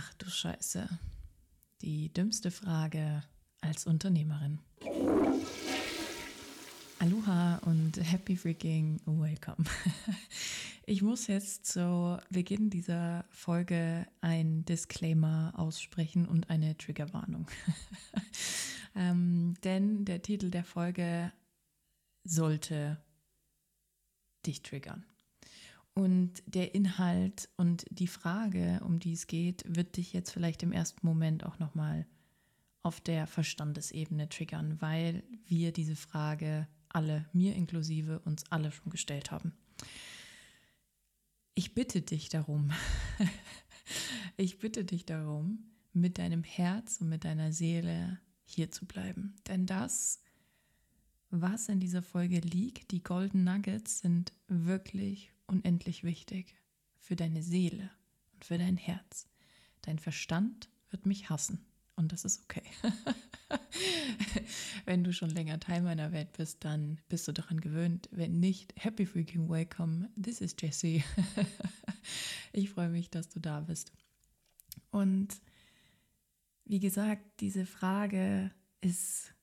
Ach du Scheiße. Die dümmste Frage als Unternehmerin. Aloha und happy freaking welcome. Ich muss jetzt zu Beginn dieser Folge ein Disclaimer aussprechen und eine Triggerwarnung. ähm, denn der Titel der Folge sollte dich triggern. Und der Inhalt und die Frage, um die es geht, wird dich jetzt vielleicht im ersten Moment auch nochmal auf der Verstandesebene triggern, weil wir diese Frage alle, mir inklusive, uns alle schon gestellt haben. Ich bitte dich darum, ich bitte dich darum, mit deinem Herz und mit deiner Seele hier zu bleiben. Denn das, was in dieser Folge liegt, die Golden Nuggets, sind wirklich unendlich wichtig für deine Seele und für dein Herz. Dein Verstand wird mich hassen und das ist okay. Wenn du schon länger Teil meiner Welt bist, dann bist du daran gewöhnt. Wenn nicht, happy freaking welcome. This is Jessie. ich freue mich, dass du da bist. Und wie gesagt, diese Frage ist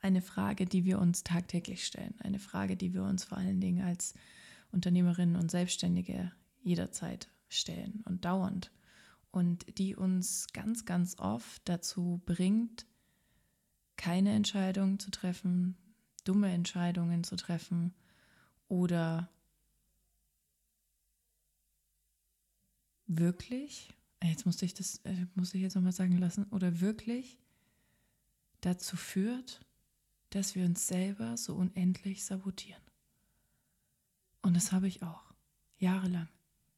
eine Frage, die wir uns tagtäglich stellen. Eine Frage, die wir uns vor allen Dingen als Unternehmerinnen und Selbstständige jederzeit stellen und dauernd. Und die uns ganz, ganz oft dazu bringt, keine Entscheidungen zu treffen, dumme Entscheidungen zu treffen oder wirklich, jetzt musste ich das, äh, muss ich jetzt nochmal sagen lassen, oder wirklich dazu führt, dass wir uns selber so unendlich sabotieren. Und das habe ich auch. Jahrelang.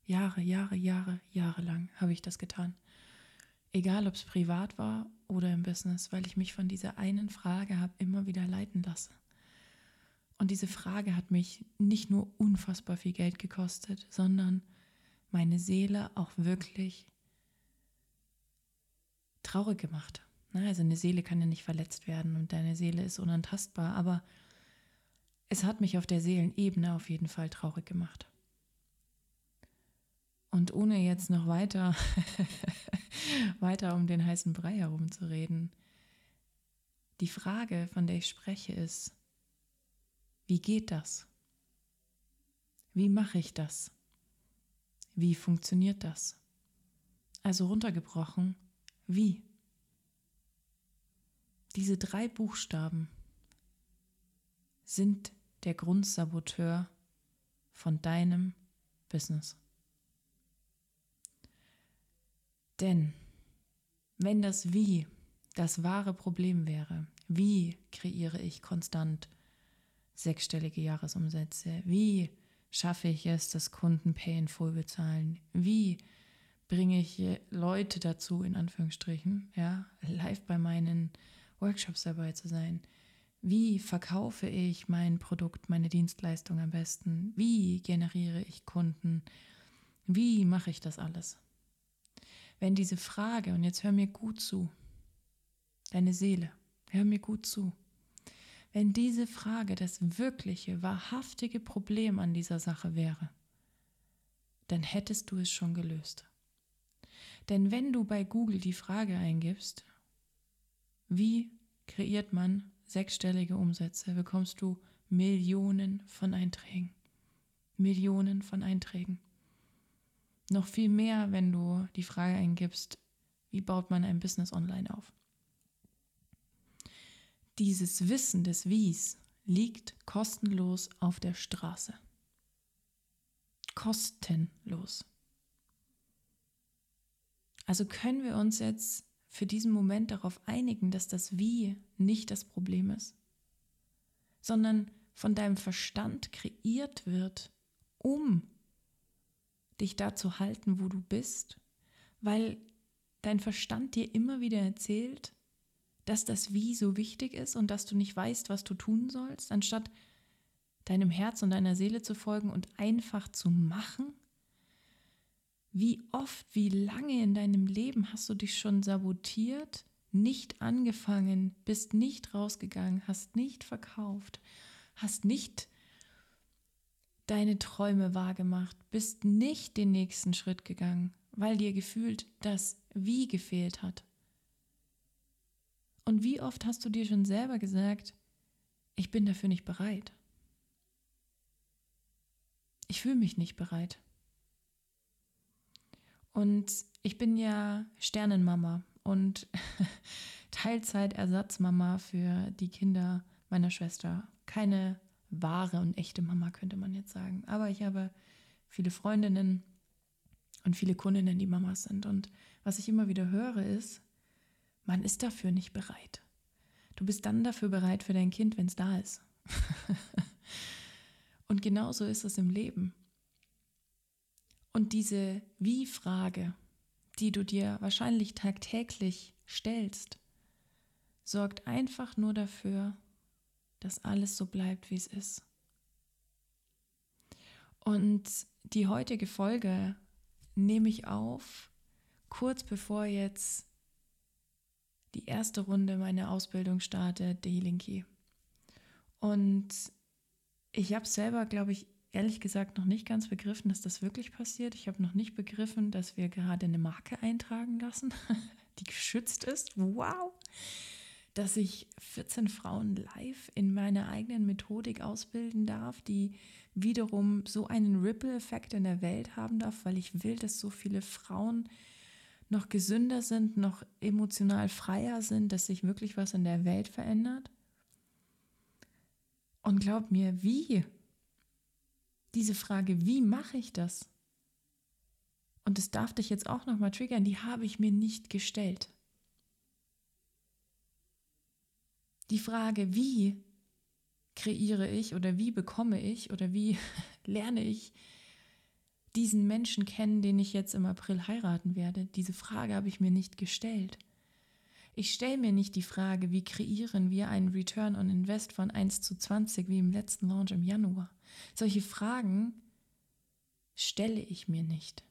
Jahre, Jahre, Jahre, jahrelang habe ich das getan. Egal, ob es privat war oder im Business, weil ich mich von dieser einen Frage habe immer wieder leiten lassen. Und diese Frage hat mich nicht nur unfassbar viel Geld gekostet, sondern meine Seele auch wirklich traurig gemacht. Also eine Seele kann ja nicht verletzt werden und deine Seele ist unantastbar, aber es hat mich auf der Seelenebene auf jeden Fall traurig gemacht. Und ohne jetzt noch weiter, weiter um den heißen Brei herumzureden, die Frage, von der ich spreche, ist, wie geht das? Wie mache ich das? Wie funktioniert das? Also runtergebrochen, wie? Diese drei Buchstaben sind der Grundsaboteur von deinem Business. Denn wenn das Wie das wahre Problem wäre, wie kreiere ich konstant sechsstellige Jahresumsätze? Wie schaffe ich es, dass Kunden Pay in Full bezahlen? Wie bringe ich Leute dazu, in Anführungsstrichen, ja, live bei meinen Workshops dabei zu sein? Wie verkaufe ich mein Produkt, meine Dienstleistung am besten? Wie generiere ich Kunden? Wie mache ich das alles? Wenn diese Frage, und jetzt hör mir gut zu, deine Seele, hör mir gut zu, wenn diese Frage das wirkliche, wahrhaftige Problem an dieser Sache wäre, dann hättest du es schon gelöst. Denn wenn du bei Google die Frage eingibst, wie kreiert man sechsstellige Umsätze, bekommst du Millionen von Einträgen. Millionen von Einträgen. Noch viel mehr, wenn du die Frage eingibst, wie baut man ein Business online auf? Dieses Wissen des Wies liegt kostenlos auf der Straße. Kostenlos. Also können wir uns jetzt für diesen Moment darauf einigen, dass das Wie nicht das Problem ist, sondern von deinem Verstand kreiert wird, um dich da zu halten, wo du bist, weil dein Verstand dir immer wieder erzählt, dass das Wie so wichtig ist und dass du nicht weißt, was du tun sollst, anstatt deinem Herz und deiner Seele zu folgen und einfach zu machen wie oft, wie lange in deinem Leben hast du dich schon sabotiert, nicht angefangen, bist nicht rausgegangen, hast nicht verkauft, hast nicht deine Träume wahrgemacht, bist nicht den nächsten Schritt gegangen, weil dir gefühlt das Wie gefehlt hat. Und wie oft hast du dir schon selber gesagt, ich bin dafür nicht bereit. Ich fühle mich nicht bereit. Und ich bin ja Sternenmama und Teilzeitersatzmama für die Kinder meiner Schwester. Keine wahre und echte Mama, könnte man jetzt sagen. Aber ich habe viele Freundinnen und viele Kundinnen, die Mamas sind. Und was ich immer wieder höre, ist, man ist dafür nicht bereit. Du bist dann dafür bereit für dein Kind, wenn es da ist. und genauso ist es im Leben. Und diese Wie-Frage, die du dir wahrscheinlich tagtäglich stellst, sorgt einfach nur dafür, dass alles so bleibt, wie es ist. Und die heutige Folge nehme ich auf, kurz bevor jetzt die erste Runde meiner Ausbildung startet, der Healing Key. Und ich habe selber, glaube ich, ehrlich gesagt noch nicht ganz begriffen, dass das wirklich passiert. Ich habe noch nicht begriffen, dass wir gerade eine Marke eintragen lassen, die geschützt ist. Wow! Dass ich 14 Frauen live in meiner eigenen Methodik ausbilden darf, die wiederum so einen Ripple-Effekt in der Welt haben darf, weil ich will, dass so viele Frauen noch gesünder sind, noch emotional freier sind, dass sich wirklich was in der Welt verändert? Und glaub mir, wie? Diese Frage, wie mache ich das? Und das darf dich jetzt auch nochmal triggern, die habe ich mir nicht gestellt. Die Frage, wie kreiere ich oder wie bekomme ich oder wie lerne ich diesen Menschen kennen, den ich jetzt im April heiraten werde? Diese Frage habe ich mir nicht gestellt. Ich stelle mir nicht die Frage, wie kreieren wir einen Return on Invest von 1 zu 20 wie im letzten Launch im Januar. Solche Fragen stelle ich mir nicht.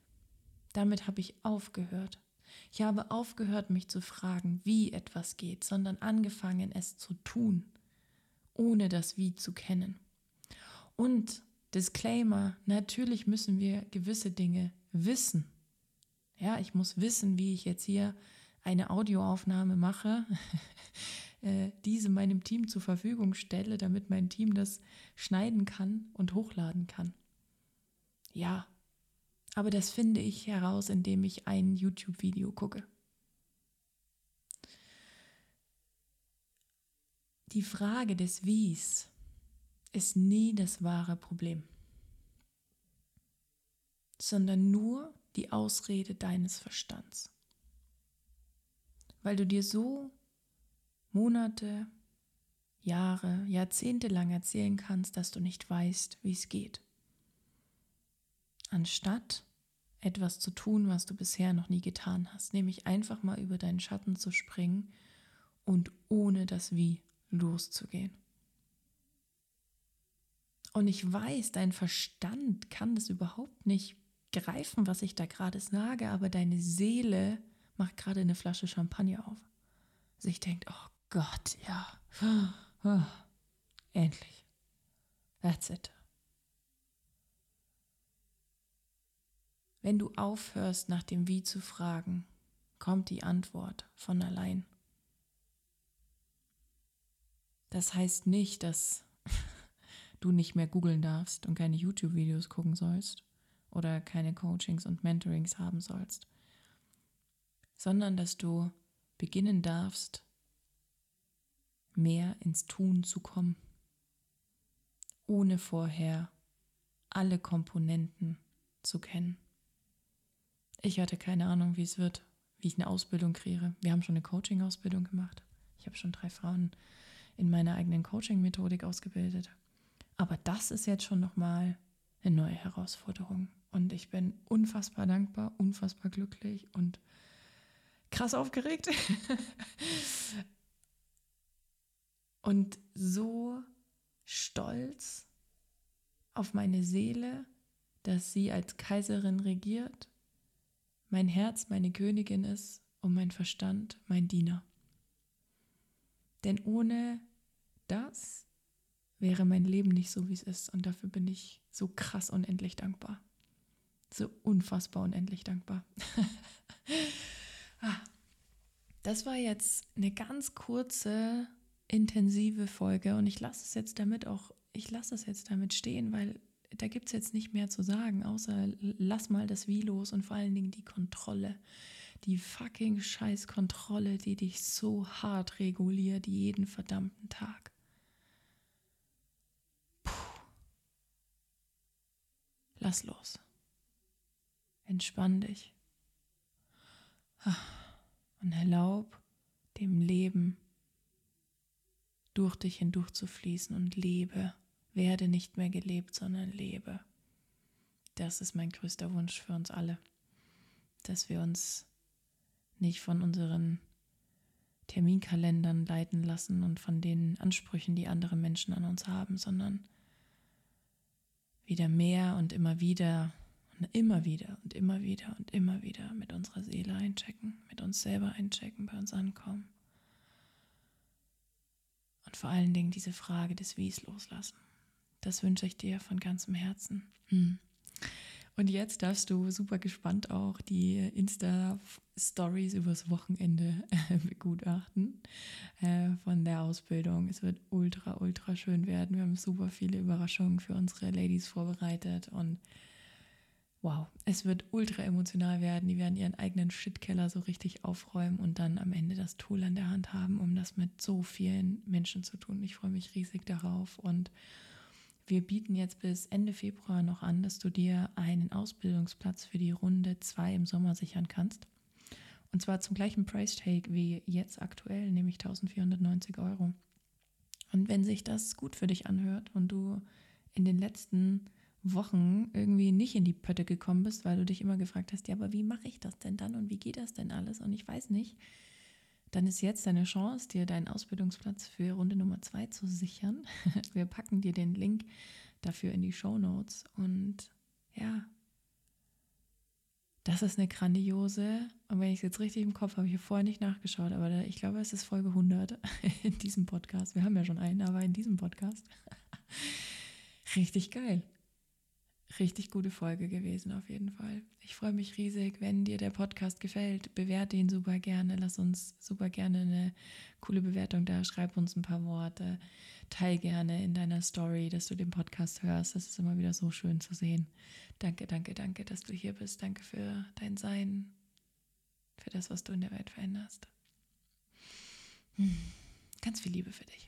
Damit habe ich aufgehört. Ich habe aufgehört, mich zu fragen, wie etwas geht, sondern angefangen, es zu tun, ohne das Wie zu kennen. Und Disclaimer, natürlich müssen wir gewisse Dinge wissen. Ja, ich muss wissen, wie ich jetzt hier eine Audioaufnahme mache, äh, diese meinem Team zur Verfügung stelle, damit mein Team das schneiden kann und hochladen kann. Ja, aber das finde ich heraus, indem ich ein YouTube-Video gucke. Die Frage des Wies ist nie das wahre Problem, sondern nur die Ausrede deines Verstands. Weil du dir so Monate, Jahre, Jahrzehnte lang erzählen kannst, dass du nicht weißt, wie es geht. Anstatt etwas zu tun, was du bisher noch nie getan hast, nämlich einfach mal über deinen Schatten zu springen und ohne das Wie loszugehen. Und ich weiß, dein Verstand kann das überhaupt nicht greifen, was ich da gerade sage, aber deine Seele macht gerade eine Flasche Champagner auf. Sich denkt, oh Gott, ja, endlich. That's it. Wenn du aufhörst, nach dem Wie zu fragen, kommt die Antwort von allein. Das heißt nicht, dass du nicht mehr googeln darfst und keine YouTube-Videos gucken sollst oder keine Coachings und Mentorings haben sollst, sondern dass du beginnen darfst, mehr ins Tun zu kommen, ohne vorher alle Komponenten zu kennen. Ich hatte keine Ahnung, wie es wird, wie ich eine Ausbildung kreiere. Wir haben schon eine Coaching-Ausbildung gemacht. Ich habe schon drei Frauen in meiner eigenen Coaching-Methodik ausgebildet. Aber das ist jetzt schon nochmal eine neue Herausforderung. Und ich bin unfassbar dankbar, unfassbar glücklich und krass aufgeregt. und so stolz auf meine Seele, dass sie als Kaiserin regiert, mein Herz meine Königin ist und mein Verstand mein Diener. Denn ohne das wäre mein Leben nicht so, wie es ist. Und dafür bin ich so krass unendlich dankbar. So unfassbar unendlich dankbar. das war jetzt eine ganz kurze, intensive Folge und ich lasse es jetzt damit auch, ich lasse es jetzt damit stehen, weil da gibt es jetzt nicht mehr zu sagen, außer lass mal das Wie los und vor allen Dingen die Kontrolle. Die fucking Scheißkontrolle, die dich so hart reguliert jeden verdammten Tag. Puh. Lass los. Entspann dich. Und erlaub dem Leben durch dich hindurch zu fließen und lebe. Werde nicht mehr gelebt, sondern lebe. Das ist mein größter Wunsch für uns alle, dass wir uns nicht von unseren Terminkalendern leiten lassen und von den Ansprüchen, die andere Menschen an uns haben, sondern wieder mehr und immer wieder und immer wieder und immer wieder und immer wieder mit unserer Seele einchecken, mit uns selber einchecken, bei uns ankommen. Und vor allen Dingen diese Frage des Wies loslassen. Das wünsche ich dir von ganzem Herzen. Hm. Und jetzt darfst du super gespannt auch die Insta-Stories übers Wochenende äh, begutachten äh, von der Ausbildung. Es wird ultra, ultra schön werden. Wir haben super viele Überraschungen für unsere Ladies vorbereitet und wow, es wird ultra emotional werden. Die werden ihren eigenen Shitkeller so richtig aufräumen und dann am Ende das Tool an der Hand haben, um das mit so vielen Menschen zu tun. Ich freue mich riesig darauf und wir bieten jetzt bis Ende Februar noch an, dass du dir einen Ausbildungsplatz für die Runde 2 im Sommer sichern kannst. Und zwar zum gleichen Price Tag wie jetzt aktuell, nämlich 1490 Euro. Und wenn sich das gut für dich anhört und du in den letzten Wochen irgendwie nicht in die Pötte gekommen bist, weil du dich immer gefragt hast, ja, aber wie mache ich das denn dann und wie geht das denn alles und ich weiß nicht, dann ist jetzt deine Chance, dir deinen Ausbildungsplatz für Runde Nummer zwei zu sichern. Wir packen dir den Link dafür in die Show Notes. Und ja, das ist eine grandiose, und wenn ich es jetzt richtig im Kopf habe, ich habe vorher nicht nachgeschaut, aber ich glaube, es ist Folge 100 in diesem Podcast. Wir haben ja schon einen, aber in diesem Podcast. richtig geil richtig gute Folge gewesen, auf jeden Fall. Ich freue mich riesig, wenn dir der Podcast gefällt. Bewerte ihn super gerne. Lass uns super gerne eine coole Bewertung da. Schreib uns ein paar Worte. Teil gerne in deiner Story, dass du den Podcast hörst. Das ist immer wieder so schön zu sehen. Danke, danke, danke, dass du hier bist. Danke für dein Sein, für das, was du in der Welt veränderst. Hm. Ganz viel Liebe für dich.